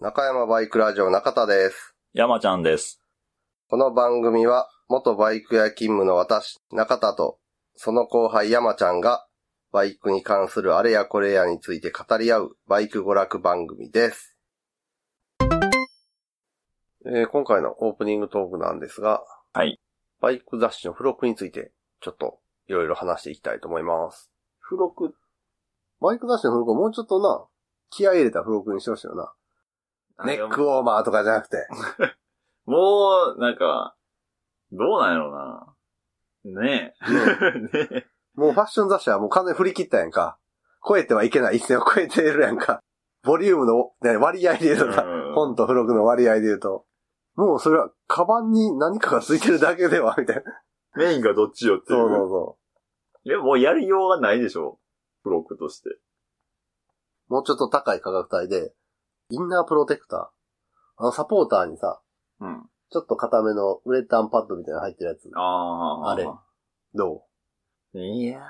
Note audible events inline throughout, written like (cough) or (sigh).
中山バイクラジオ中田です。山ちゃんです。この番組は、元バイク屋勤務の私、中田と、その後輩山ちゃんが、バイクに関するあれやこれやについて語り合う、バイク娯楽番組です。えー今回のオープニングトークなんですが、はい。バイク雑誌の付録について、ちょっと、いろいろ話していきたいと思います。付録、バイク雑誌の付録もうちょっとな、気合い入れた付録にしてほしいよな。ネックウォーマーとかじゃなくて。(laughs) もう、なんか、どうなんやろうな。ねえ。(laughs) ねえ。もうファッション雑誌はもう完全に振り切ったやんか。超えてはいけない一線を超えてるやんか。ボリュームの、ね、割合で言うとさ、うん本と付録の割合で言うと。もうそれは、カバンに何かがついてるだけでは、みたいな。メインがどっちよってい。そううそうそでももうやりようがないでしょ。付録として。う。もうちょっと高い価格帯で、インナープロテクター。あのサポーターにさ、うん。ちょっと固めのウレタンパッドみたいなの入ってるやつ。ああ。あれどいや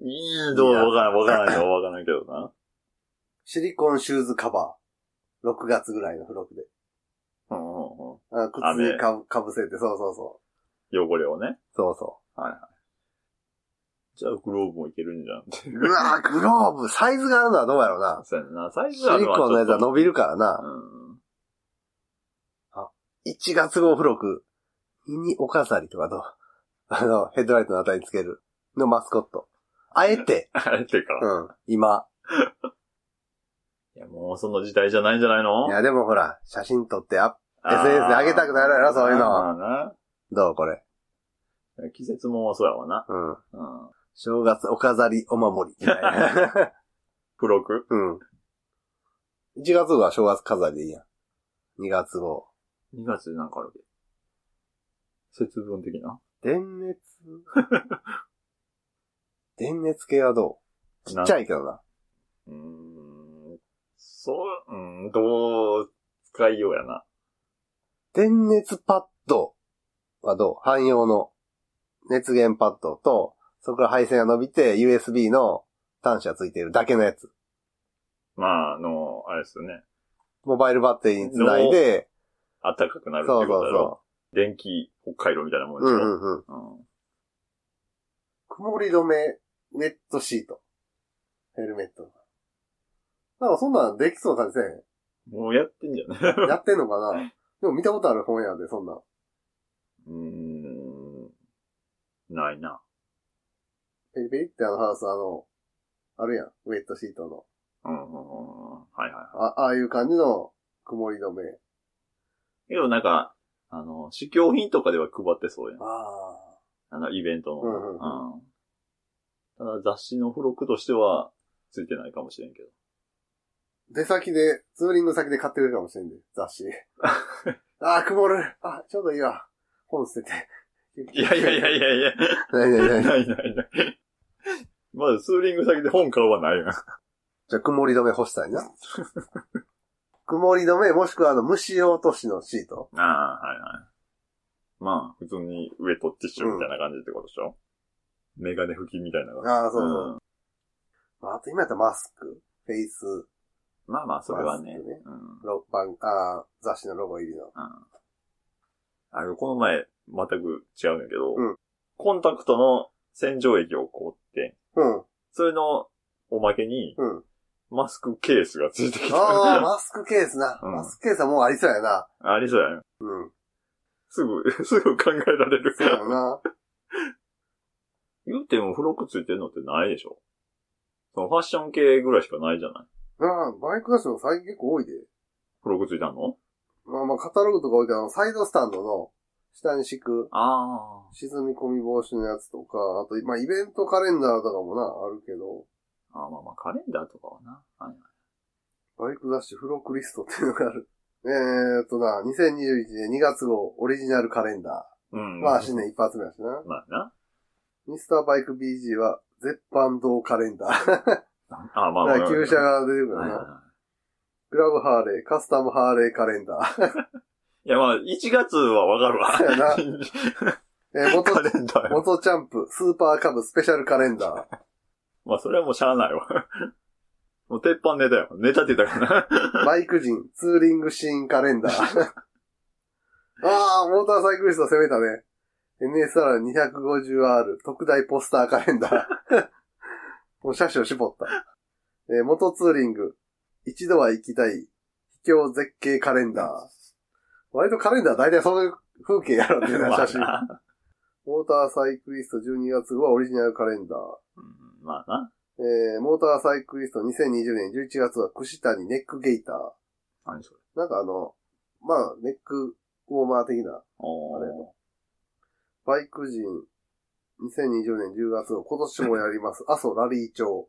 ー。いやどう？わからん、わからんよ、わからんけどな。うシリコンシューズカバー。6月ぐらいの付録で。うんうんうん。あ靴にかぶかぶせて、そうそうそう。汚れをね。そうそはいはい。じゃあ、グローブもいけるんじゃん。う。うわぁ、グローブ、サイズがあるのはどうやろうな。そうやんな。サイズシリコンのやつは伸びるからな。うん。1月号付録、ミニお飾りとかどう？(laughs) あの、ヘッドライトのあたりにつけるのマスコット。あえて、(laughs) あれってか。うん、今。いや、もうその時代じゃないんじゃないの？いや、でもほら、写真撮ってアッあー SNS で上げたくなるやろそういうのまあな。どうこれ。季節もそうやわな。うん。うん。正月お飾りお守りみたいな。(laughs) 付録？うん。1月号は正月飾りでいいやん。2月号。?2 月でなんかあるわけ節分的な？電熱？(laughs) 電熱系はどう？ちっちゃいけどな。うーん。そう、うん、どう使いようやな。電熱パッドはどう？汎用の熱源パッドと、そこから配線が伸びて USB の端子がついているだけのやつ。まあ、あの、あれですよね。モバイルバッテリーにつないで、暖かくなるってそそういううことだろ。そ電気北海道みたいなもんう。でしょ。うんうんうん。うん曇り止めウェットシート。ヘルメット。なんかそんなんできそうな感じせえもうやってんじゃない？やってんのかな？(laughs) でも見たことある本屋で、そんなん。うーん。ないな。ペリペリってあのハウス、あの、あるやん。ウェットシートの。うんうんうんうん。はいはいはい。あああいう感じの曇り止め。けどなんか、あの、試供品とかでは配ってそうやん。ああの、イベントの。うんうんうんうんただ雑誌の付録としては、ついてないかもしれんけど。あ。出先で、ツーリング先で買ってくれるかもしれんで、雑誌。(laughs) ああ、曇る。あ、ちょうどいいわ。本捨てて。いやいやいやいやいや。(laughs) ないないない。(laughs) ないないない。(laughs) まずツーリング先で本買うはないやん。(laughs) じゃあ、曇り止め干したいな。(laughs) 曇り止め、もしくはあの、虫落としのシート。ああ、はいはい。まあ、普通にウェットティッシュみたいな感じってことでしょ、メガネ拭きみたいなのが。ああ、そうそう。んあと今やったらマスク、フェイス、まあまあ、それはね。マスクねうん。ロ番あー雑誌のロゴ入りの。うん。あの、この前、全く違うんだけど、うんコンタクトの洗浄液を買って、うん、それのおまけに、うん。マスクケースがついてきた。ああ、マスクケースな。うんマスクケースはもうありそうやな。ありそうやね。うん。すぐ、(laughs) すぐ考えられるそうやな。言うても付録ついてるのってないでしょそのファッション系ぐらいしかないじゃないああ、バイク雑誌も最近結構多いで。付録ついたの？まあまあ、カタログとか多いけど、サイドスタンドの下に敷くあ沈み込み防止のやつとか、あと、まあ、イベントカレンダーとかもな、あるけど、あ。ああまあまあ、カレンダーとかはな。はいはい。バイク雑誌付録リストっていうのがある。(laughs) えーっとな、2021年2月号オリジナルカレンダうん。ー。まあ、新年一発目だしな。まあな。ミスターバイク BG は、絶版堂カレンダー。(laughs) ああまあまあ。旧車が出てくるな。はいはいはグラブハーレー、カスタムハーレーカレンダー。い。いやまあ、1月はわかるわ。(laughs) えー、元カ、レンダーよ。元チャンプ、スーパーカブスペシャルカレンダー。(laughs) まあ、それはもうしゃあないわ。(laughs) もう鉄板ネタよ。ネタって言ったかな。バイク人、ツーリングシーンカレンダー。ああ、モーターサイクリスト攻めたね。NSR250R 特大ポスターカレンダー。もう車種を絞った。えー、元ツーリング、一度は行きたい、秘境絶景カレンダー。割とカレンダー大体そういう風景やろっていう (laughs) な写真。モーターサイクリスト12月号はオリジナルカレンダー。うんまあな。えー、モーターサイクリスト2020年11月は串谷ネックゲーター。何それ？なんかあの、まあ、ネックウォーマー的な、あれバイク人2020年10月を今年もやります。(laughs) 阿蘇ラリー町。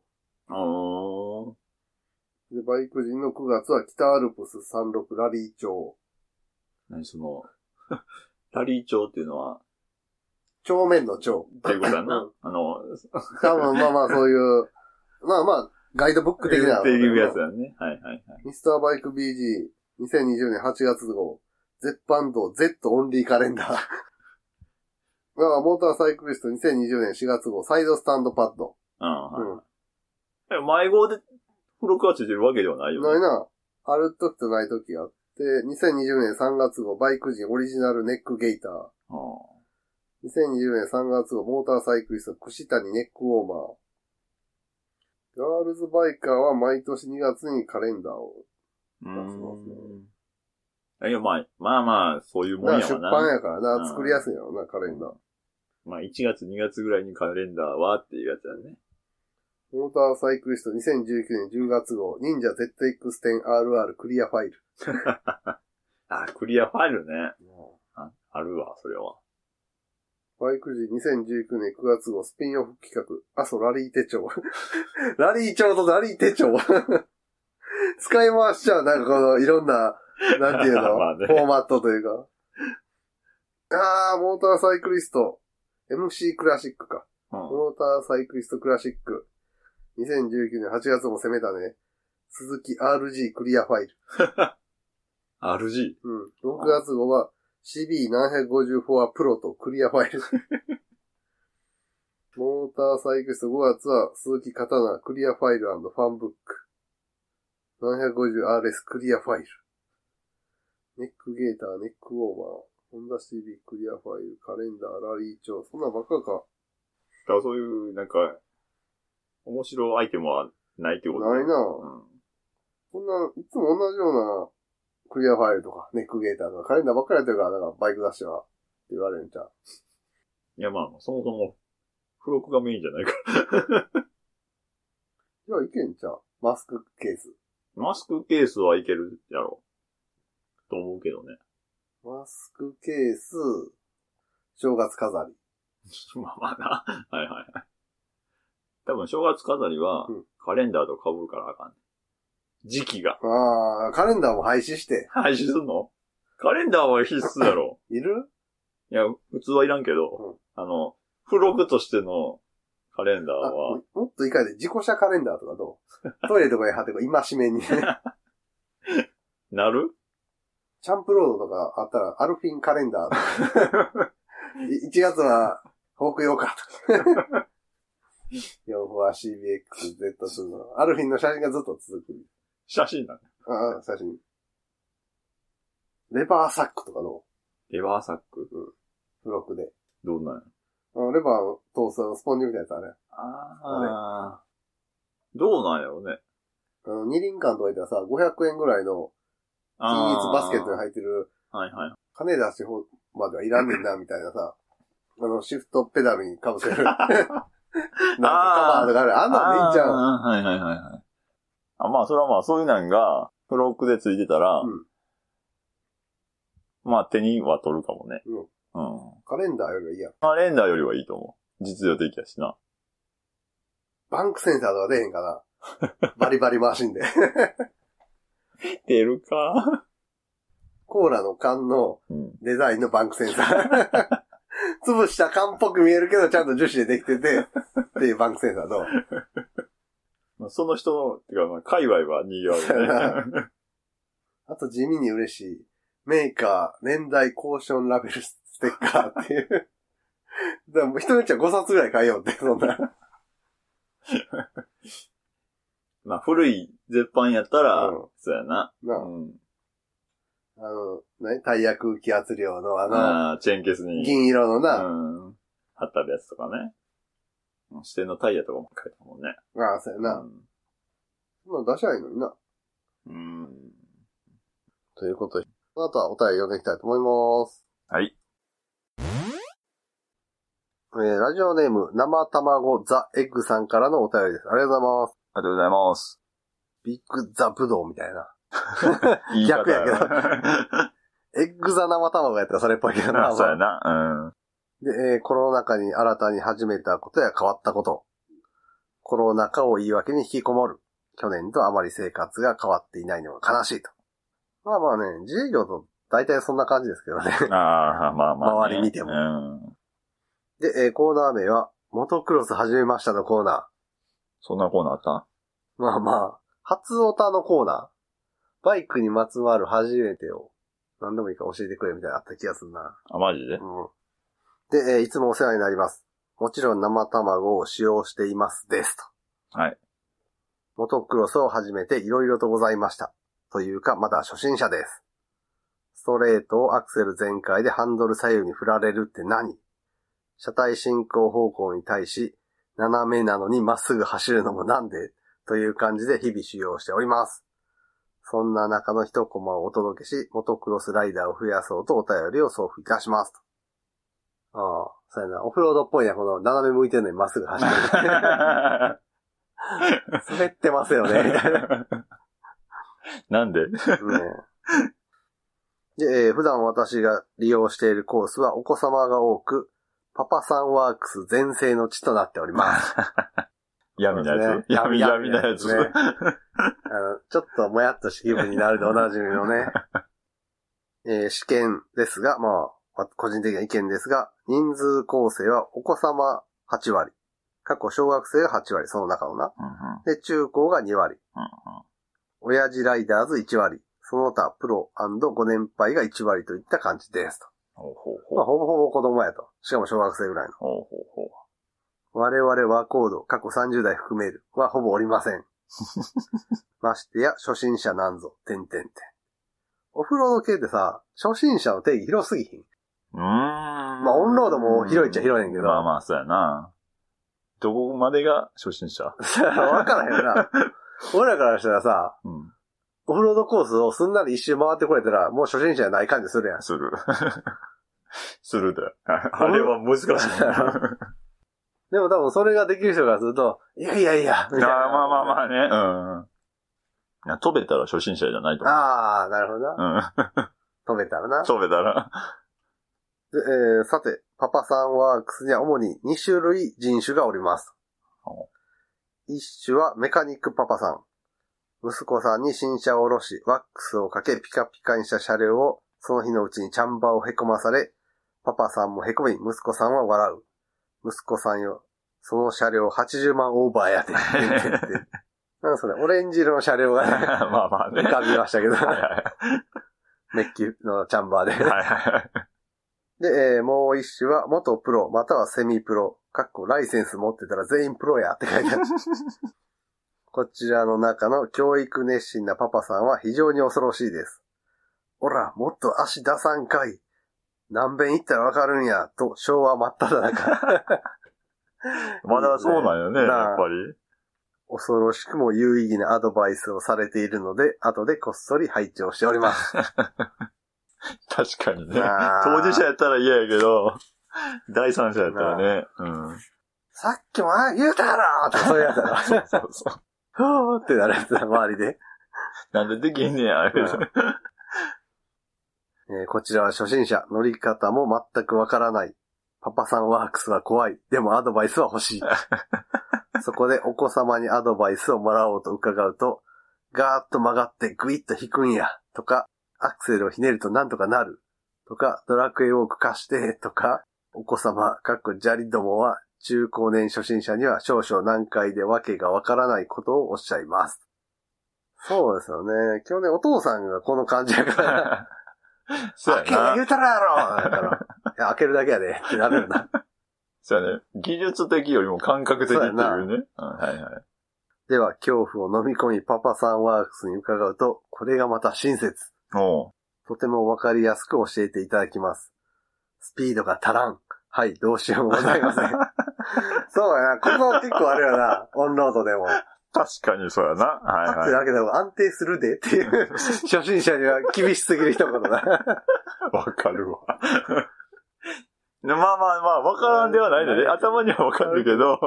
で、バイク人の9月は北アルプス36ラリー町。何その、ラリー町っていうのは、正面の町。っていうことだう。なんあの、多分まあまあそういう、まあまあ、ガイドブック的な。っていうやつだね。はいはいはい。ミスターバイク BG、2020年8月号、絶版道 Z オンリーカレンダー。ああモーターサイクリスト2020年4月号、サイドスタンドパッド。うん、はい。え、迷子で付録がついてるわけではないよね。ないな。ある時とない時があって、2020年3月号、バイク人オリジナルネックゲーター。あ2020年3月号、モーターサイクリスト、串谷ネックウォーマー。ガールズバイカーは毎年2月にカレンダーを。ーうそうですね。いや、まあ、まあまあ、そういうもんやわな。版やからな、うん作りやすいやろな、カレンダー。まあ、1月、2月ぐらいにカレンダーはっていうやつだね。モーターサイクリスト2019年10月号、忍者 ZX10RR クリアファイル。(laughs) あ、クリアファイルね。ああるわ、それは。バイク時2019年9月号スピンオフ企画、阿蘇ラリー手帳。(laughs) ラリー帳とラリー手帳。(laughs) 使い回しちゃう、なんかこのいろんな、なんていうの、まあねフォーマットというか。あー、モーターサイクリスト。MC クラシックか。うん。モーターサイクリストクラシック。2019年8月も攻めたね。鈴木 RG クリアファイル。(laughs) RG。うん。6月号は CB754 プロとクリアファイル。(laughs) モーターサイクリスト5月は鈴木刀クリアファイルファンブック。750RS クリアファイル。ネックゲーター、ネックウォーマー、ホンダ CB クリアファイル、カレンダー、ラリー帳、そんなんばっかか。だからそういう、なんか、面白いアイテムはないってこと？だないなうん。こんな、いつも同じようなクリアファイルとか、ネックゲーターとか、カレンダーばっかりやってるから、だからバイク雑誌は、って言われるんちゃう。いや、まあ、そもそも、付録がメインじゃないから。(laughs) じゃあいけんちゃう？マスクケース。マスクケースはいけるやろ。と思うけどね。マスクケース、正月飾り。(laughs) まあまあな。はいはいはい。多分正月飾りはうん、カレンダーと被るからあかん、ね。時期が。ああ、カレンダーも廃止して。廃止すんの？カレンダーは必須やろ。(laughs) いる？いや、普通はいらんけど、あの、付録としてのカレンダーあは、もっといいかで、自己写カレンダーとかどう？(laughs) トイレとかに貼って今しめにね。なる？チャンプロードとかあったら、アルフィンカレンダーとか。(laughs) い1月は、北洋かとか。4歩は CBX、Z2 の。アルフィンの写真がずっと続く。写真だね。ああ、写真。レバーサックとかどレバーサック？う付録で。どんなんや？あレバーを通すスポンジみたいなやつあれ。ああ。どうなんやろうね。あの、二輪館とか行ったらさ、500円ぐらいの、均一バスケットに入ってる、はいはい。金出し方まではいらんねんな、みたいなさ、(laughs) あの、シフトペダルに被せる。(laughs) (laughs) なんかカバーとかある。あんなんでいいんちゃう？はいはいはいはい。あ、まあ、それはまあ、そういうのが、フロックでついてたら、うんまあ、手には取るかもね。うんうん。カレンダーよりはいいやん。カレンダーよりはいいと思う。実用的やしな。バンクセンサーとか出へんかな。(laughs) バリバリマシンで。(laughs) 出るか。コーラの缶のうん。デザインのバンクセンサー。潰した缶っぽく見えるけど、ちゃんと樹脂でできてて、っていうバンクセンサーと。(laughs) まあ、その人の、てか、まあ、界隈は賑わうね。(laughs) あと地味に嬉しい。メーカー、年代コーションラベルステッカーっていう。だからもう人によっちゃ5冊ぐらい買えようって、そんな。(laughs) まあ、古い絶版やったら、うんそうやな。なうん。あの、何タイヤ空気圧量のあの、ああ、チェーンケースに。銀色のな、うん。貼ってあるやつとかね。指定のタイヤとかも書いたもんね。ああ、そうやな。そんなん出しゃいいのにな。うん。うん。ということで、この後はお便り読んでいきたいと思います。はい。えー、ラジオネーム、生卵ザ・エッグさんからのお便りです。ありがとうございます。ありがとうございます。ビッグザ・ブドウみたいな。(laughs) 逆やけど (laughs) エッグザ生卵やったらそれっぽいけどな。そうやな。で、えーコロナ禍に新たに始めたことや変わったこと。コロナ禍を言い訳に引きこもる。去年とあまり生活が変わっていないのが悲しいと。まあまあね、自営業と大体そんな感じですけどね。うん。ああ、まあまあ、ね。周り見てもうん。で、えーコーナー名は、モトクロス始めましたのコーナそんなコーナーあった？ー。まあまあ、初オタのコーナー。バイクにまつわる初めてを何でもいいから教えてくれみたいなのあった気がするな。あ、マジで？うん。で、えーいつもお世話になります。もちろん生卵を使用していますですと。はい。モトクロスを始めて色々とございました。というか、まだ初心者です。ストレートをアクセル全開でハンドル左右に振られるって何？車体進行方向に対し、斜めなのにまっすぐ走るのもなんで？という感じで日々使用しております。そんな中の一コマをお届けし、モトクロスライダーを増やそうとお便りを送付いたしますと。ああ、そうやな。オフロードっぽいな、この斜め向いてるのにまっすぐ走ってる。(laughs) 滑ってますよね、みたいな。なんで？ねで、えー普段私が利用しているコースはお子様が多く、パパさんワークス全盛の地となっております。(laughs) 闇のやつ？闇、闇のやつ。ねあのちょっともやっとした気分になるでおなじみのね。(laughs) えー試験ですが、まあ、わ個人的な意見ですが、人数構成はお子様8割。過去小学生が8割、その中のな。うんうんで、中高が2割。うんうん親父ライダーズ1割。その他、プロご年配が1割といった感じですと。ほうほうまあ、ほう。ほぼほぼ子供やと。しかも小学生ぐらいの。ほうほうほ我々はコード、過去30代含めるはほぼおりません。(laughs) ましてや、初心者なんぞ、てんてんてん。オフロード系ってさ、初心者の定義広すぎひん？う。うーん。ままあオンロードも広いっちゃ広いねんけどまあまあ、そうやな。どこまでが初心者？(laughs) わからへんよな。俺らからしたらさ、うん。オフロードコースをすんなり一周回ってこれたら、もう初心者じゃない感じするやん。する。(laughs) するで。あれは難しいな。でも多分それができる人からすると、いやいやいや、みたいな。あまあまあまあね。うん。いや飛べたら初心者じゃないと思う。ああ、なるほどな。うん。飛べたらな。飛べたら。でえーさて、パパさんワークスには主に2種類人種がおりますほ。一種はメカニックパパさん。息子さんに新車を下ろし、ワックスをかけピカピカにした車両をその日のうちにチャンバーをへこまされ、パパさんもへこみ、息子さんは笑う。息子さんよ、その車両80万オーバーやで。(laughs) なんかそれ、オレンジ色の車両がね、(laughs) まあまあね。浮かびましたけど、メッキのチャンバーで。はいはいはい。で、えーもう一種は元プロ、またはセミプロ、かっこライセンス持ってたら全員プロやって書いてある。(laughs) こちらの中の教育熱心なパパさんは非常に恐ろしいです。ほら、もっと足出さんかい。何遍行ったらわかるんや、と昭和真っ只中。(laughs) まだそうなんよね、なあやっぱり。恐ろしくも有意義なアドバイスをされているので、後でこっそり拝聴しております。(laughs) 確かにね。当事者やったら嫌やけど、第三者やったらね。うん。さっきも言うたやろとかそういうやつやろ。(laughs) そうそうそう。ふーってなるやつだ、周りで。なんでできんねや、あれ。うんえーこちらは初心者、乗り方も全くわからない。パパさんワークスは怖い。でもアドバイスは欲しい。(laughs) そこでお子様にアドバイスをもらおうと伺うと、ガーッと曲がってグイッと引くんや。とか、アクセルをひねるとなんとかなる。とか、ドラクエウォーク貸して。とか、お子様、かっこジャリどもは中高年初心者には少々難解でわけがわからないことをおっしゃいます。そうですよね。(laughs) 去年お父さんがこの感じやから。(laughs) (laughs) そう開け言やな。うたらやろだから、(laughs) いや開けるだけやで、ってなるんだ。(laughs) そうやね。技術的よりも感覚的っていうね。うんはいはい。では、恐怖を飲み込みパパさんワークスに伺うと、これがまた親切。とてもわかりやすく教えていただきます。スピードが足らん。はい、どうしようもございません。そうやな。ここ結構あるよな。オンロードでも。確かにそうやな。はい立ってはい。るだけでも安定するでっていう。(laughs) 初心者には厳しすぎる一言だ。(laughs) わかるわ。まあまあまあ、わからんではないので、頭にはわかるけど、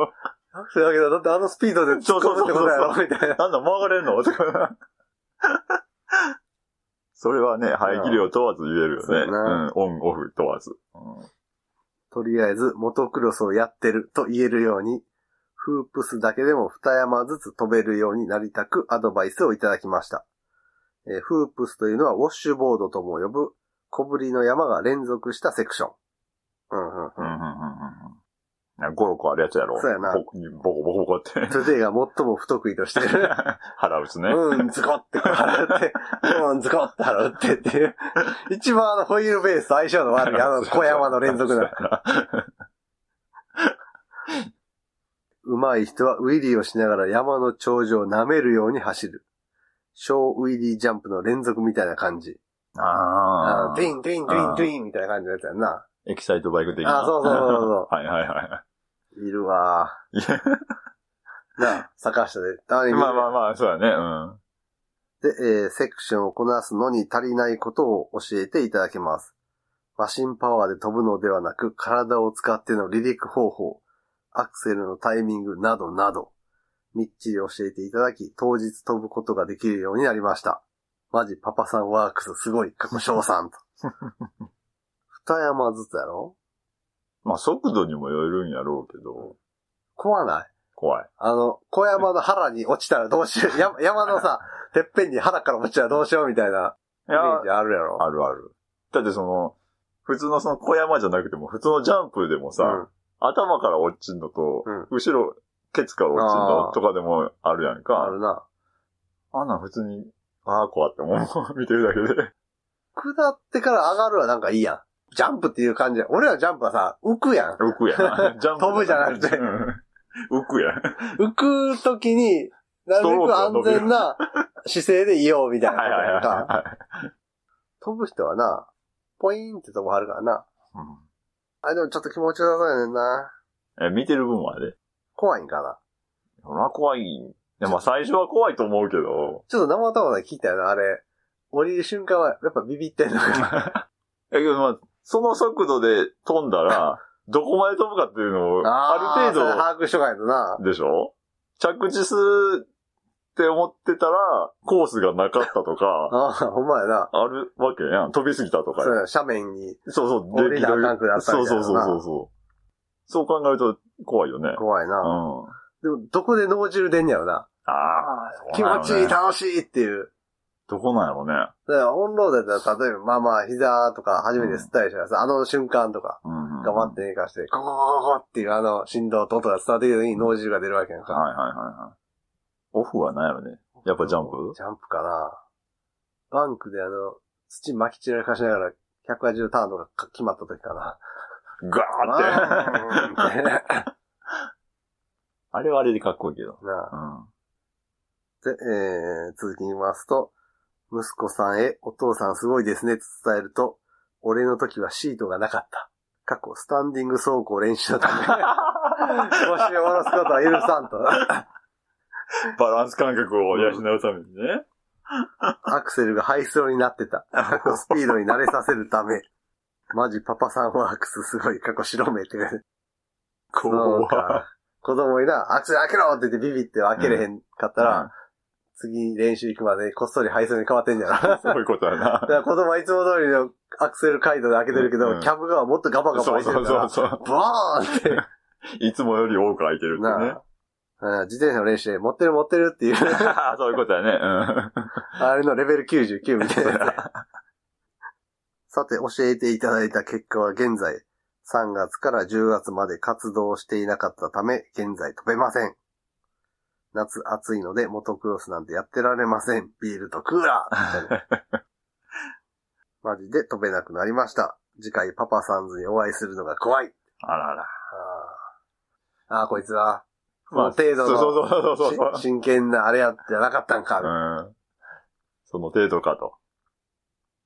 だけど、だってあのスピードで突っ込むってことやろみたいな。なんだ曲がれんの？とか。それはね、排気量問わず言えるよね。なうん、オン、オフ問わず。うんとりあえず、モトクロスをやってると言えるように、フープスだけでも二山ずつ飛べるようになりたくアドバイスをいただきました。えーフープスというのはウォッシュボードとも呼ぶ小ぶりの山が連続したセクション。うんうんうん。うんうんうんうんうん。5、6個あるやつやろ。そうやなボコボコボコボコって。トゥデイが最も不得意としてる。腹打つね。うん、ズコって払って、うん、ズコって払ってっていう。一番あのホイールベースと相性の悪いあの (laughs) 小山の連続だ。上手い人はウィリーをしながら山の頂上を舐めるように走る。小ウィリージャンプの連続みたいな感じ。ああ。あのトゥイントゥイントゥイントゥインみたいな感じのやつやんな。エキサイトバイク的な。あそうそうそうそう (laughs) はいはいはいるわい。いやなあ、坂下で。たまに見るまあまあまあ、そうだね。うん。で、えーセクションをこなすのに足りないことを教えていただけます。マシンパワーで飛ぶのではなく、体を使っての離陸方法、アクセルのタイミングなどなど、みっちり教えていただき、当日飛ぶことができるようになりました。マジパパさんワークスすごい、過去賞賛と。二山ずつやろ？まあ速度にもよるんやろうけど、怖ない？怖い。あの、小山の腹に落ちたらどうしよう。山山のさ、てっぺんに腹から落ちたらどうしようみたいなイメージあるやろ？あるある。だってその、普通のその小山じゃなくても、普通のジャンプでもさ、うん頭から落ちんのと、うん後ろ、ケツから落ちんのとかでもあるやんあか。るな。あんなん普通に、ああ、怖って思う。(laughs) 見てるだけで。下ってから上がるはなんかいいやん。ジャンプっていう感じや。俺らジャンプはさ、浮くやん。浮くやん。(laughs) ジャンプ飛ぶじゃなくてうん浮くやん。浮くときに、なるべく安全な姿勢でいようみたいなこはいはいはい。飛ぶ人はな、ポイーンってとこあるからな。いうんあれでもちょっと気持ちよさそうやねんな。え、見てる分はね。怖いんかな。そら怖い。いや、まあ最初は怖いと思うけど。ちょっと生頭で聞いたよな、あれ。降りる瞬間はやっぱビビってんのか。(laughs) え、けどまあ、その速度で飛んだら、(laughs) どこまで飛ぶかっていうのを、ある程把握しとかないとな。度でしょ？着地するって思ってたら、コースがなかったとか、ああ、ほんまやな。あるわけやん。飛びすぎたとかそう。や斜面にそうそう、降りなあかんくなったそういななそうそうそうそう。そう考えると怖いよね。うん。怖いな。あでも、どこで脳汁出んねやろな。あー、気持ちいい、楽しいっていう。どこなんやろね。だから、オンロードやったら、例えば、まあまあ、膝とか初めて吸ったりしたらさ、あの瞬間とか、うんうん。頑張って寝かして、コココココっていうあの振動と音が伝わってきた時に脳汁が出るわけやんか。はいはいはいはい。オフは何やろね。やっぱジャンプ？ジャンプかな。バンクであの、土巻き散らかしながら、180ターンとか決まった時かな。ガーって。な (laughs) あれはあれでかっこいいけど。あうん。で、えー、続き言いますと、息子さんへ、お父さんすごいですねと伝えると、俺の時はシートがなかった。過去、スタンディング走行練習のため、(laughs) 腰を下ろすことは許さんと。(laughs) バランス感覚を養うためにね。(laughs) アクセルがハイスローになってた。(laughs) 過去スピードに慣れさせるため。マジパパさんワークスすごい過去白目って。こそうか。子供にな、アクセル開けろって言ってビビって開けれへんかったら、次練習行くまでこっそりハイスローに変わってんじゃなそういうことやなか。ら子供はいつも通りのアクセル街道で開けてるけど、うんキャブがもっとガバガバそうそう開いてるから、そうそう。バーンって。いつもより多く空いてるってねな。あうん自転車の練習で持ってる持ってるっていう、(laughs) そういうことやね。あれのレベル99みたいな。さて、教えていただいた結果は現在、3月から10月まで活動していなかったため、現在飛べません。夏暑いので、モトクロスなんてやってられません。ビールとクーラー (laughs) マジで飛べなくなりました。次回パパサンズにお会いするのが怖い。あらら。あーあー、こいつは、その程度のそうそうそうそうそうし真剣なあれやってなかったんか。うん。その程度かと。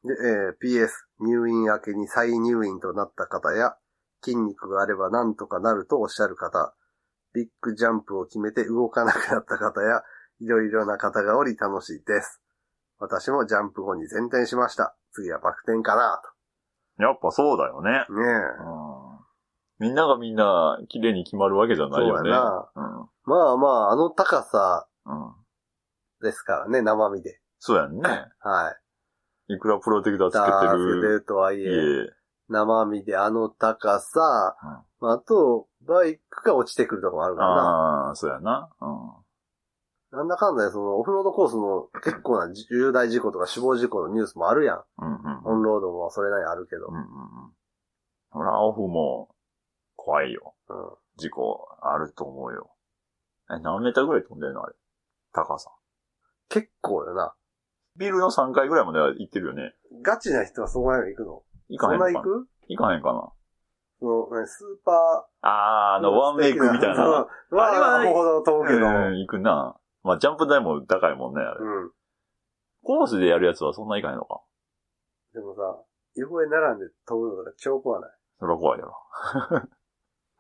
で、えー PS、入院明けに再入院となった方や、筋肉があればなんとかなるとおっしゃる方、ビッグジャンプを決めて動かなくなった方や、いろいろな方がおり楽しいです。私もジャンプ後に前転しました。次はバク転かなやっぱそうだよね。と。ねえ。うん。みんながみんな綺麗に決まるわけじゃないよね。そうやな。うん。まあまあ、あの高さうん。ですからね、生身で。そうやんね。はい。いくらプロテクターつだけてつけてるる。とはいいえ、え。生身であの高さ、うんあと、バイクが落ちてくるとこもあるからな。ああ、そうやな。うん。なんだかんだで、その、オフロードコースの結構な重大事故とか死亡事故のニュースもあるやん。うんうん。オンロードもそれなりにあるけどうん。うんうん。ほら、オフも怖いよ。うん。事故あると思うよ。え、何メーターぐらい飛んでるのあれ？高さ。結構よな。ビルの3階ぐらいまでは行ってるよね。ガチな人はそこまで行くの？行かへんのかな？そんな行く？行かへんかな？その、何スーパー？あー、あの、ワンメイクみたいな。そうまあ、あれはあれはほど飛ぶけど。うん、行くな。まあ、ジャンプ台も高いもんね、あれ。うん。コースでやるやつはそんな行かへんのか？でもさ、横へ並んで飛ぶのとか超怖ない？それは怖いやろ。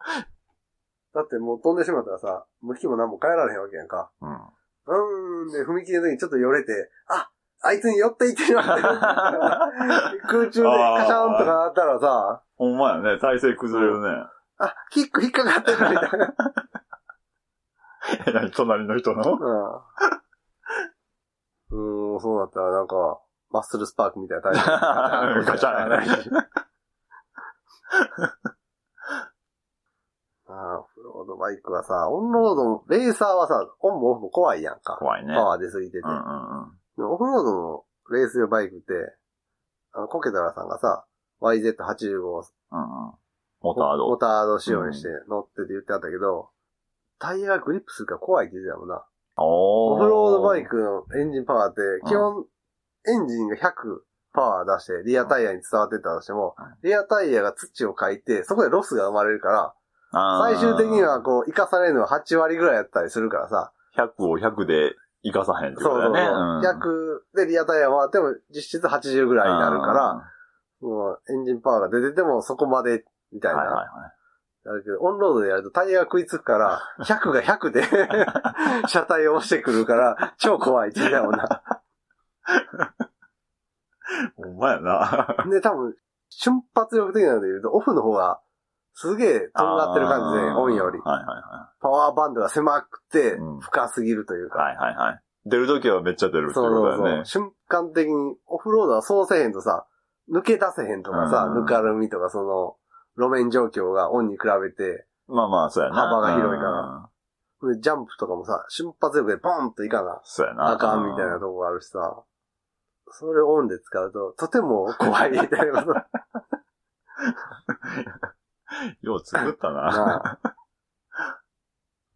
(laughs) だってもう飛んでしまったらさ、向きも何も変えられへんわけやんか。うん。うーん、で、踏切の時にちょっとよれて、ああいつに寄っていってしまってる (laughs) 空中でカシャンとかなったらさ、ほんまやね、体勢崩れるね。あ、キック引っかかってるみたいな。(laughs) え、何隣の人の？うん。うーん、そうなったらなんか、マッスルスパークみたいなタイプ。ガチャンやあ、オフロードバイクはさ、オンロードも、レーサーはさ、オンもオフも怖いやんか。怖いね。パワー出すぎてて。うんうんうん。でもオフロードのレース用バイクって、あの、コケタラさんがさ、YZ85 をうんうん。モタード。モタード仕様にして乗ってて言ってあったけど、タイヤがグリップするから怖いって言ってたもんな。おオフロードバイクのエンジンパワーって、基本、エンジンが100パワー出して、リアタイヤに伝わってたとしても、リアタイヤが土をかいて、そこでロスが生まれるから、最終的にはこう、生かされるのは8割ぐらいやったりするからさ。100を100で生かさへんってそうそうそう。ことだよね。100でリアタイヤ回っても実質80ぐらいになるから、もうエンジンパワーが出ててもそこまで、みたいな。はいはいはい。だけど、オンロードでやるとタイヤが食いつくから、(laughs) 100が100で (laughs) 車体を押してくるから、超怖いって言ってたもんな。(laughs) ほんまやな。で、多分、瞬発力的なので言うと、オフの方が、すげえ、とんがってる感じで、あーオンより。はいはパワーバンドが狭くてうん、深すぎるというか。いはい。はいはいはい。出るときはめっちゃ出るってそうことだよねそうそう。。瞬間的に、オフロードはそうせえへんとさ、抜け出せへんとかさ、うんぬかるみとかその、路面状況がオンに比べて、まあまあ、そうやな。幅が広いからうん。でジャンプとかもさ、瞬発力でポンといかな、そうやな。あかんみたいなとこがあるしさ、それをオンで使うと、とても怖いみたいなこと。(laughs) (laughs) よう作ったな。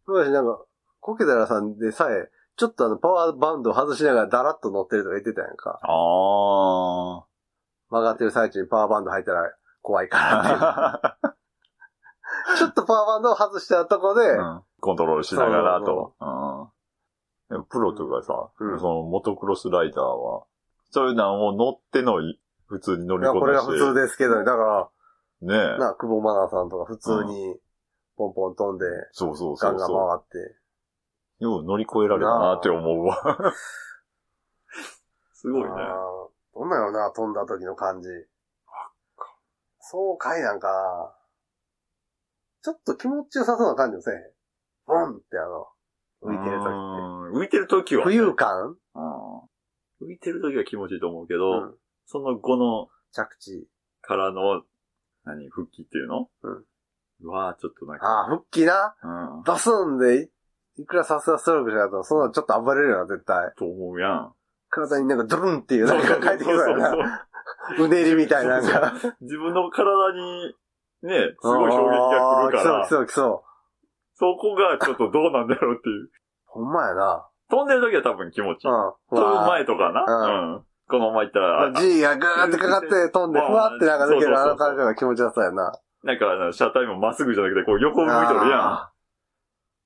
そうだし、なんか、コケダラさんでさえ、ちょっとあの、パワーバンドを外しながらダラッと乗ってるとか言ってたやんか。あ曲がってる最中にパワーバンド入ったら怖いから。(laughs) ちょっとパワーバンドを外したとこで、うんコントロールしながらそと。うんプロとかさ、うんそのモトクロスライダーは、そういうのを乗ってのい普通に乗り込んでこれが普通ですけど、だかねら、え。な、久保マナーさんとか普通に、ポンポン飛んで、そうそうガンガンそうそ回って。う。よう乗り越えられたなって思うわ。(laughs) すごいね。あーどんなんやろな、飛んだ時の感じ。そうかいなんかな。ちょっと気持ちよさそうな感じもせえへん。ボンってあの、浮いてる時っうん浮いてる時て。は、浮遊感？うん浮いてる時は気持ちいいと思うけど、うん。その後の着地。からの、何、復帰っていうの？うん。うわぁ、ちょっとなんか。ああ、復帰な？うん。ドスンでい、いくらさすがストロークしなかったら、そんなちょっと暴れるよな、絶対。と思うやん。体になんかドルンっていう、なんか帰ってきそうやそうそうな。うねりみたいな、なんか。(laughs) 自分の体に、ね、すごい衝撃が来るからそう来そう来そう。そこがちょっとどうなんだろうっていう。ほんまやな。飛んでる時は多分気持ちいい。うん。飛ぶ前とかな。ううん。このまま行ったら、あ G がグーってかかって飛んで、(laughs) ふわってなんか抜けるあの感じが気持ちよさやな。なんか車体もまっすぐじゃなくて、こう横向いとるやん。あああ、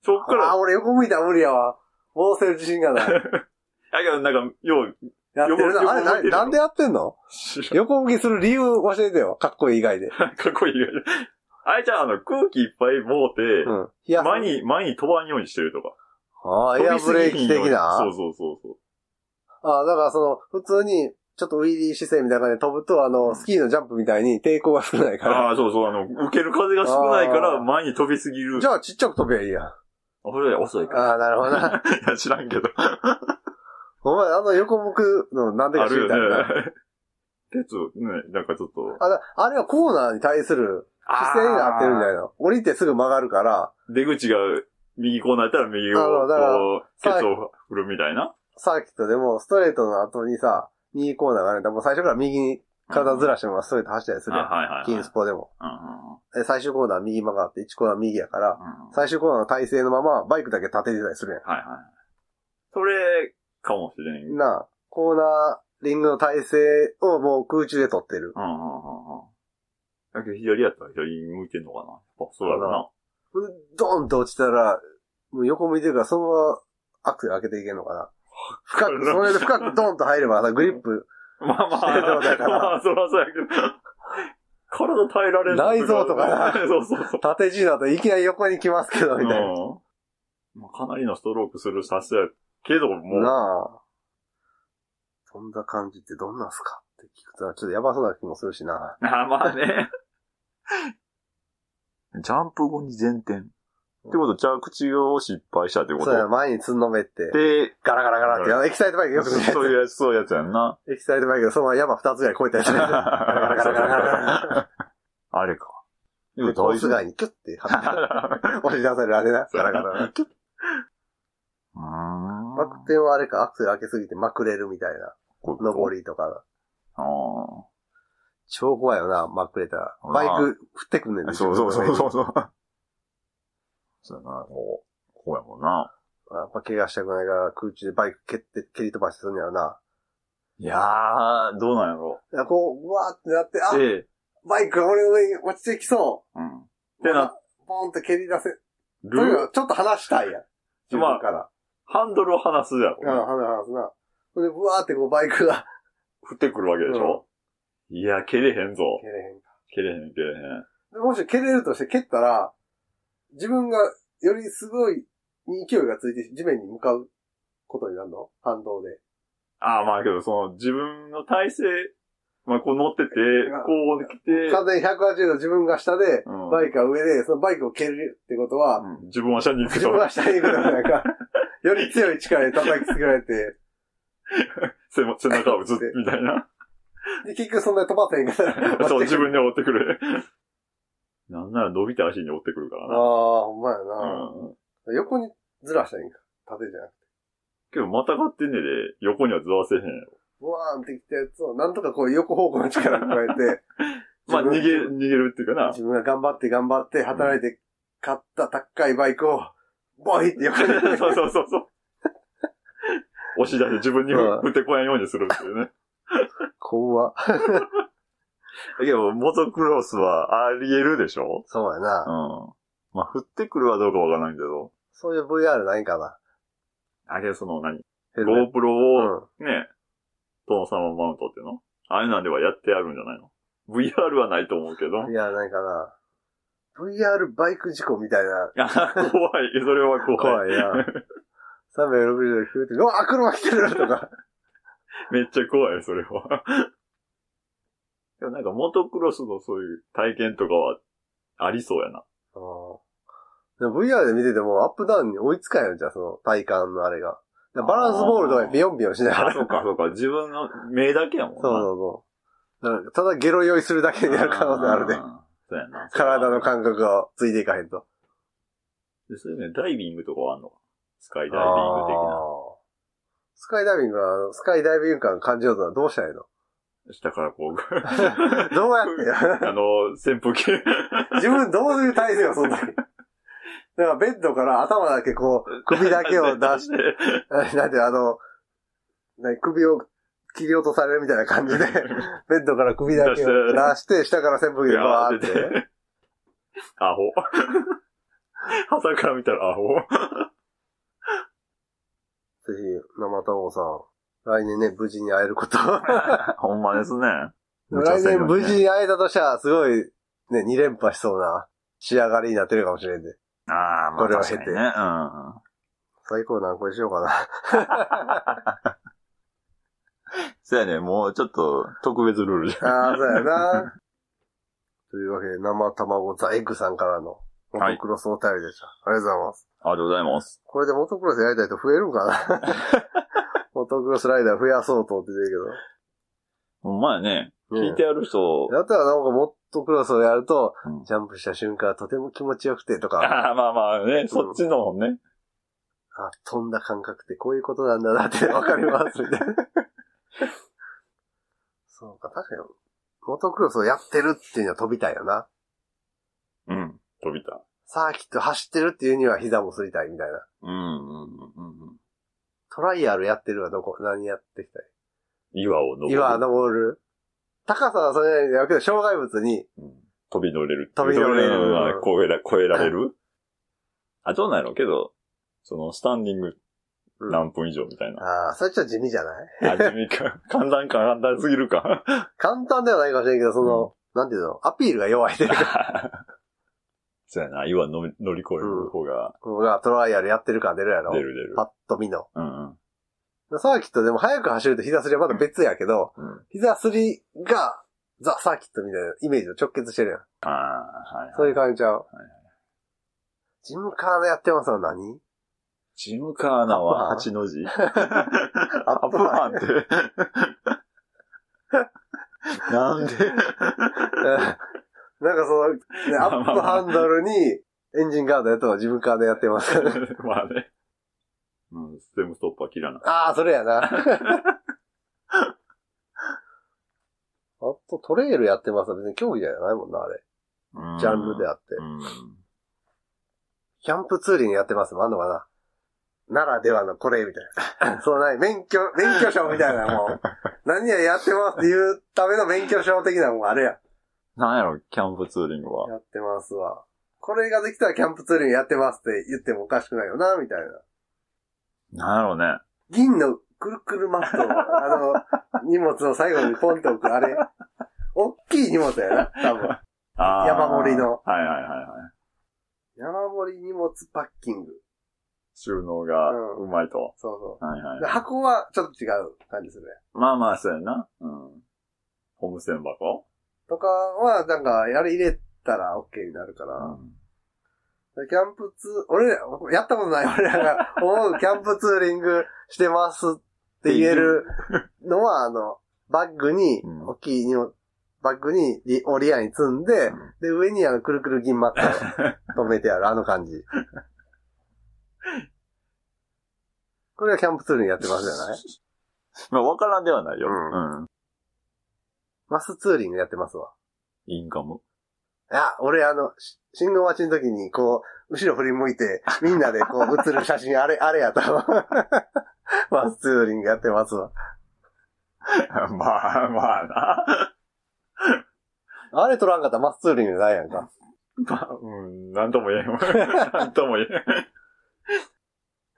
そっから、俺横向いたら無理やわ。戻せる自信がない。(laughs) だけどなんか、よう、やってるな。あれな、なんでやってんの？横向きする理由教えてよ。かっこいい以外で。かっこいいよ。あれじゃあ、あの、空気いっぱいもうて、うん。前に、前に飛ばんようにしてるとか。ああ、エアブレーキ的な？そうそうそうそう。ああ、だからその、普通に、ちょっとウィリー姿勢みたいな感じで飛ぶと、あの、スキーのジャンプみたいに抵抗が少ないから。ああ、そうそう、あの、受ける風が少ないから、前に飛びすぎる。じゃあちっちゃく飛べばいいやん。あ、それ遅いか。ああ、なるほどな。いや、知らんけど。お前、あの横向くのなんでか知りたいな。ね。鉄、ね、なんかちょっと。あだあれはコーナーに対する姿勢になってるんじゃないの降りてすぐ曲がるから、出口が右コーナーやったら右を、こう、ケツを振るみたいな。サーキットでもストレートの後にさ、右コーナーがね、もう最初から右に体ずらしてもストレート走ったりするやん。あはいはいはい。キンスポでも。うんうんで最終コーナー右曲がって、1コーナー右やから、最終コーナーの体勢のままバイクだけ立ててたりするやはいはい。それ、かもしれん。ん。なあ、コーナーリングの体勢をもう空中で取ってる。うんうんうんうん。だけど左やったら左に向いてんのかな。やっぱそうやろな。ドーンと落ちたら、もう横向いてるからそのままアクセル開けていけんのかな。深く、それで深くドーンと入ればさ、グリップ、まあまあ、まあ、そらそうやけど。体耐えられる。内臓とかなそうそうそう。縦地だといきなり横に来ますけど、みたいな。うんまあかなりのストロークするさすやけど、もう、なあ。そんな感じってどんなんすかって聞くと、ちょっとやばそうな気もするしな。あまあね。(laughs) ジャンプ後に前転。ってこと、着地を失敗したってこそうや、と前につんのめって、で、ガラガラガラって、エキサイトバイクよく見そういうやつ、そういうやつやんな。エキサイトバイクでそのまま山二つぐらい越えたやつ。ガラガラガラガラガラあれか。でで、コース外にキュッて、押し出されるあれな。ガラガラ。キュッうーん。バク転はあれか、アクセル開けすぎてまくれるみたいな。登りとか。あー超怖いよな、まくれたら。バイク振ってくんねんね。そうそうそうう。そうそう。やな、こう、こうやもんな。やっぱ怪我したくないから空中でバイク蹴って、蹴り飛ばしてすんねやろな。いやー、どうなんやろいやこう、うわーってなって、あ、ええ。バイクが俺の上に落ちてきそうん。う。でな、ポンって蹴り出せ。ルー、かちょっと離したいやん。自分から。ハンドルを離すやろ。うん、離離すな。ほんで、ブワーってこうバイクが。(laughs) 振ってくるわけでしょ？いや、蹴れへんぞ。蹴れへんか。蹴れへん、蹴れへん。でもし蹴れるとして蹴ったら、自分がよりすごい勢いがついて地面に向かうことになるの？反動で。ああ、まあけど、その、自分の体勢、まあこう乗ってて、こう来て、完全に180度自分が下で、うんバイクが上で、そのバイクを蹴るってことは、うん自分は下に行くと自分、が下に行くのがなんか、(laughs) より強い力で叩きつけられて、背も背中を打つみたいな。で、結局そんなに飛ばせへんから。(laughs) そう、自分。分に追ってくる。なんなら伸びた足に追ってくるからああ、な。ほんまやうな。ん。横にずらしたらいいんか。縦じゃなくて。けど、またがってんねで、横にはずらせへんやろ。ブワーンってきたやつを、なんとかこう横方向の力を加えて、(laughs) まあ、逃げ、逃げるっていうかな。自分が頑張って頑張って働いて買った高いバイクを、ボイって横に。(laughs) そうそうそうそう。押し出して自分にうん振ってこやんようにするっていうね。怖だ (laughs) けど、モトクロスはあり得るでしょ？うん。そうやな。まあ、降ってくるはどうかわからないけど。そういう VR ないんかな？あれ、その何、ヘルメッ ?GoPro トをね、殿様マウントっていうの？ああいうなんではやってやるんじゃないの ?VR はないと思うけどうん。。VR ないかな。VR バイク事故みたいな。あ (laughs) 怖い。それは怖い。怖いな。360度聞くて、うわ、車来てるとか。めっちゃ怖い、それは。でもなんか、モトクロスのそういう体験とかはありそうやな。でも VR で見ててもアップダウンに追いつかんよ、じゃあその体感のあれが。バランスボールとかビヨンビヨンしながあ、ら。そうか、そうか。自分の目だけやもんな。そうそうそう。だからただゲロ酔いするだけになる可能性あるでう。んそうやな。体の感覚がついていかへんと。で、そういうね、ダイビングとかはあんのか？スカイダイビング的な。スカイダイビングは、スカイダイビング感感じようとはどうしたらいいの？下からこう、(laughs) どうやって？(laughs) あの、扇風機。(laughs) 自分どういう体勢よ、そんなに。だからベッドから頭だけこう、首だけを出して、なんであの、何首を切り落とされるみたいな感じで、ベッドから首だけを出して、下から扇風機でバーって。アホ。朝から見たらアホ。ぜひ、生卵さん、来年ね、無事に会えること。(laughs) ほんまですね。(laughs) 来年無事に会えたとしたら、すごい、ね、2連覇しそうな仕上がりになってるかもしれんで。ああ、まあこれを経てね。うん。最高何個にしようかな。(laughs) そうやね、もうちょっと特別ルールじゃん。ああ、そうやな。というわけで、生卵ザエッグさんからの、モトクロスお便りでした。ありがとうございます。ありがとうございます。これでモトクロスやりたい人増えるんかなモトクロスライダー増やそうと思ってるほんまやね。けど。聞いてやる人、やったらなんかモトクロスをやると、うんジャンプした瞬間とても気持ちよくてとか、ああ、まあまあね、そっちのね。あ、飛んだ感覚ってこういうことなんだなってわかります、みたいな。(laughs) そうか、確かに、モトクロスをやってるっていうのは飛びたいよな。うん。飛びた。サーキット走ってるっていうには膝もすりたいみたいな。うん、うん、うん、うん。トライアルやってるはどこ、何やってきたい岩を登る。岩登る。高さはそれなりにだけど、障害物に、うん飛び乗れる。飛び乗れるうん超えら、超えられる？あ、どうなんやろうけど、その、スタンディングうん何分以上みたいな。ああ、それちょっと地味じゃない？あ、地味か。(laughs) 簡単か簡単すぎるか。簡単ではないかもしれんけど、その、なんていうの、アピールが弱いというか、(laughs) そうやな、岩乗り乗り越える方がここがトライアルやってる感出るやろ。出る出る。パッと見の。うんうん。サーキットでも速く走ると膝すりはまだ別やけど、うん膝すりがザ・サーキットみたいなイメージと直結してるやん。ああ、はい、はい。そういう感じちゃう。ジムカーナやってますのは何？ジムカーナは8の字 (laughs) アアップハンって。なんで？(laughs) なんかその、ね、アップハンドルにエンジンガードやったのはジムカーナやってますから。(laughs) まあね。うん、ステムストップは切らない。ああ、それやな。(laughs) あと、トレイルやってます別に競技じゃないもんな、あれ。ジャンルであって。うん。キャンプツーリングやってますもんあんのかなならではのこれ、みたいな。(laughs) そうない、免許、免許証みたいなもん。何ややってますって言うための免許証的なもんあれや。なんやろ、キャンプツーリングは。やってますわ。これができたらキャンプツーリングやってますって言ってもおかしくないよな、みたいな。なんやろね。銀のくるくるマットを、あの、荷物の最後にポンと置く、あれ。おっきい荷物やな、多分。山盛りの。はいはいはいはい。山盛り荷物パッキング。収納がうんうまいと。そうそう。はいはいで。箱はちょっと違う感じするね。まあまあ、そうやな。うん。ホームセン箱とかは、なんか、やれ入れたら OK になるから。キャンプツー、俺ら、やったことない (laughs) 俺らが思うキャンプツーリングしてますって言えるのは、あの、バッグにうん、大きい荷物バッグにリ、オリアに積んで、うんで、上にあの、くるくる銀マットを (laughs) 止めてある、あの感じ。これはキャンプツーリングやってますじゃない？(laughs) まあ、わからんではないよ。ううん。マスツーリングやってますわ。インカム。いや、俺あの、し信号待ちの時に、こう、後ろ振り向いて、(laughs) みんなでこう、映る写真、あれ、あれやと。(laughs) マスツーリングやってますわ。(laughs) まあ、まあな。あれ撮らんかったらマスツーリングないやんか。まあ、うん、なんとも言えんわ。なんとも言えん。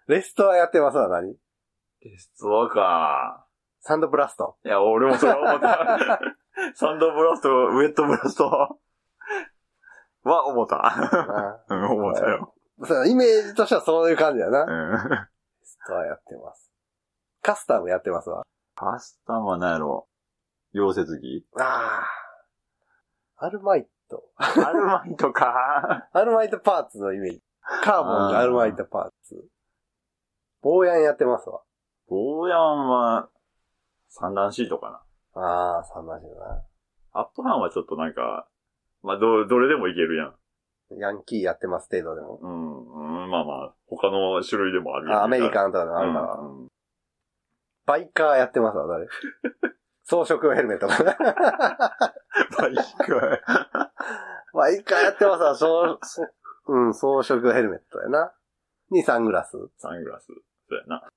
レストアやってますわ、何？そうか。サンドブラスト。いや、俺もそれ思った。(laughs) サンドブラスト、ウェットブラストは思った。あうん、(laughs) 思ったよ。そうイメージとしてはそういう感じやな。うん。レストアやってます。カスタムやってますわ。カスタムは何やろ？溶接機？ああ。アルマイト。アルマイトか。(laughs) アルマイトパーツのイメージ。カーボンとアルマイトパーツ。ボーヤンやってますわ。ボーヤンは、三段シートかな。ああ、三マジだな。アップハンはちょっとなんか、まあ、ど、どれでもいけるやん。ヤンキーやってます程度でも。うん、うん、まあまあ、他の種類でもあるやん。あアメリカンとかでもあるから。うんうんバイカーやってますわ、誰？(laughs) 装飾ヘルメット。バイク。バイカーやってますわ、そう、そうん、装飾ヘルメットやな。にサングラス。サングラス。そうやな。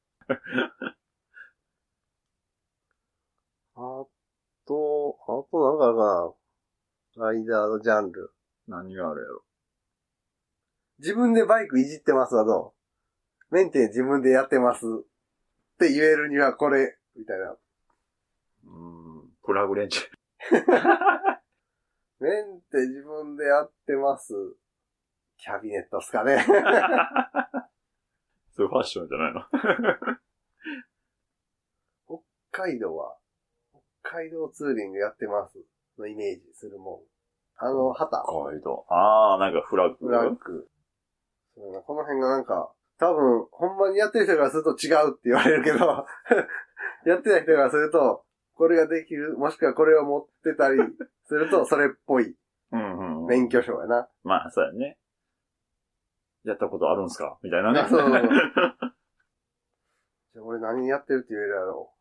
あと、あとなんかあるかな。ライダーのジャンル。何があるやろ。自分でバイクいじってますはどうメンテ自分でやってますって言えるにはこれ、みたいな。うーん。プラグレンチ。(laughs) メンテ自分でやってます。キャビネットっすかね。(laughs) そういうファッションじゃないの？(laughs) 北海道は、北海道ツーリングやってますのイメージするもん。あの、旗。北海道。あー、なんかフラッグ。フラッグ。そうやなこの辺がなんか、多分、ほんまにやってる人からすると違うって言われるけど、(laughs) やってない人からすると、これができる、もしくはこれを持ってたりすると、(laughs) それっぽいうんうんうん。免許証やな。まあ、そうやね。やったことあるんすか？みたいなね。そうそうそうじゃあ俺何やってるって言えるやろう。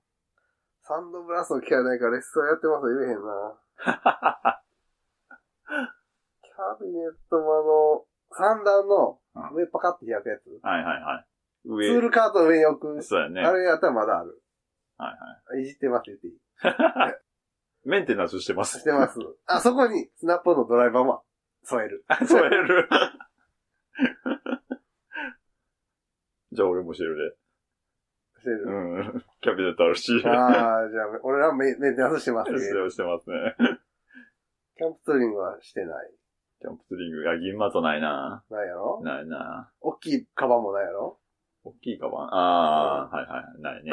サンドブラストの機会ないからレッスンやってます言えへんな。(laughs) キャビネットもあの、三段の上パカって開くやつ。はいはいはい。ツ上。ールカートの上に置く。そうやね。あれやったらまだある。はいはいじってます言っていい。い。(laughs) メンテナンスしてます。してます。あ、そこにスナップのドライバーも添える。そうやる。(laughs) じゃあ俺もしてるで。してる。うん。キャビネットあるし。ああ、じゃあ、俺らもメメンテナンスしてますね。してますね。キャンプツーリングはしてない。キャンプツーリング。いや、銀マットないな。ないやろ？ないな。大きいカバンもないやろ？大きいカバン？ああ、はいはい。ないね。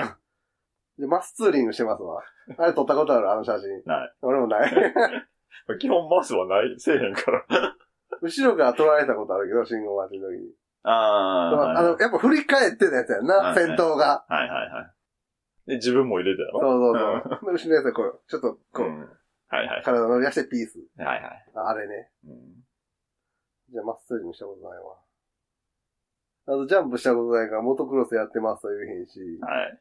(laughs) で、マスツーリングしてますわ。あれ撮ったことある？あの写真。ない。俺もない。(laughs) 基本マスはない、せえへんから。(laughs) 後ろから撮られたことあるけど、信号待ちの時に。ああ、はいあの、やっぱ振り返ってたやつやんな、はい先頭が。はいはいはい。で、自分も入れてやそうろそうそう。で後ろのやつはこう、ちょっと、こう、うん。はいはい。体乗り出してピース。はいはい。ああれね。うんじゃあ、マスツーリングしたことないわ。あと、ジャンプしたことないから、モトクロスやってますと言えへんし、はい。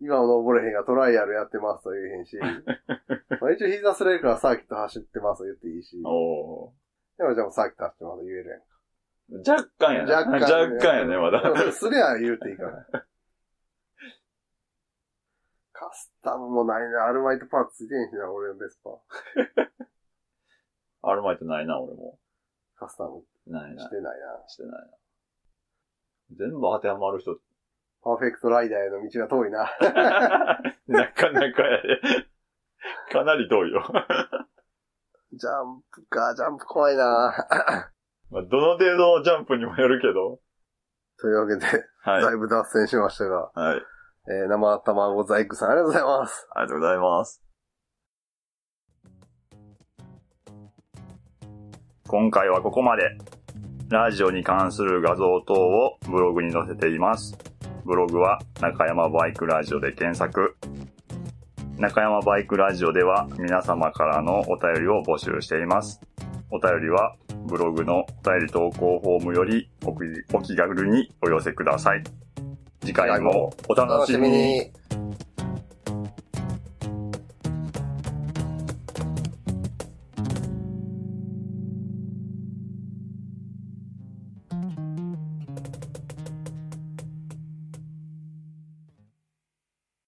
今も登れへんがトライアルやってますと言えへんし、(laughs) まあ一応膝すれるからサーキット走ってますと言っていいし、おでもじゃあサーキット走ってますと言えるやんか。ー若干やな。若干若干やね、まだ。すりゃ言うていいから。(laughs) カスタムもないな。アルマイトパーツついてんしな、俺のベスパー。(laughs) アルマイトないな、俺も。カスタムないな。してないな。してないな。全部当てはまる人、パーフェクトライダーへの道が遠いな。(laughs) なかなかやで。かなり遠いよ。ジャンプか、ジャンプ怖いな。まあ、どの程度のジャンプにもよるけど。というわけで、はい。だいぶ脱線しましたが、はい。えー、生卵ザイクさんありがとうございます。ありがとうございます。今回はここまで。ラジオに関する画像等をブログに載せています。ブログは中山バイクラジオで検索。中山バイクラジオでは皆様からのお便りを募集しています。お便りはブログのお便り投稿フォームよりお気軽にお寄せください。次回もお楽しみ。に。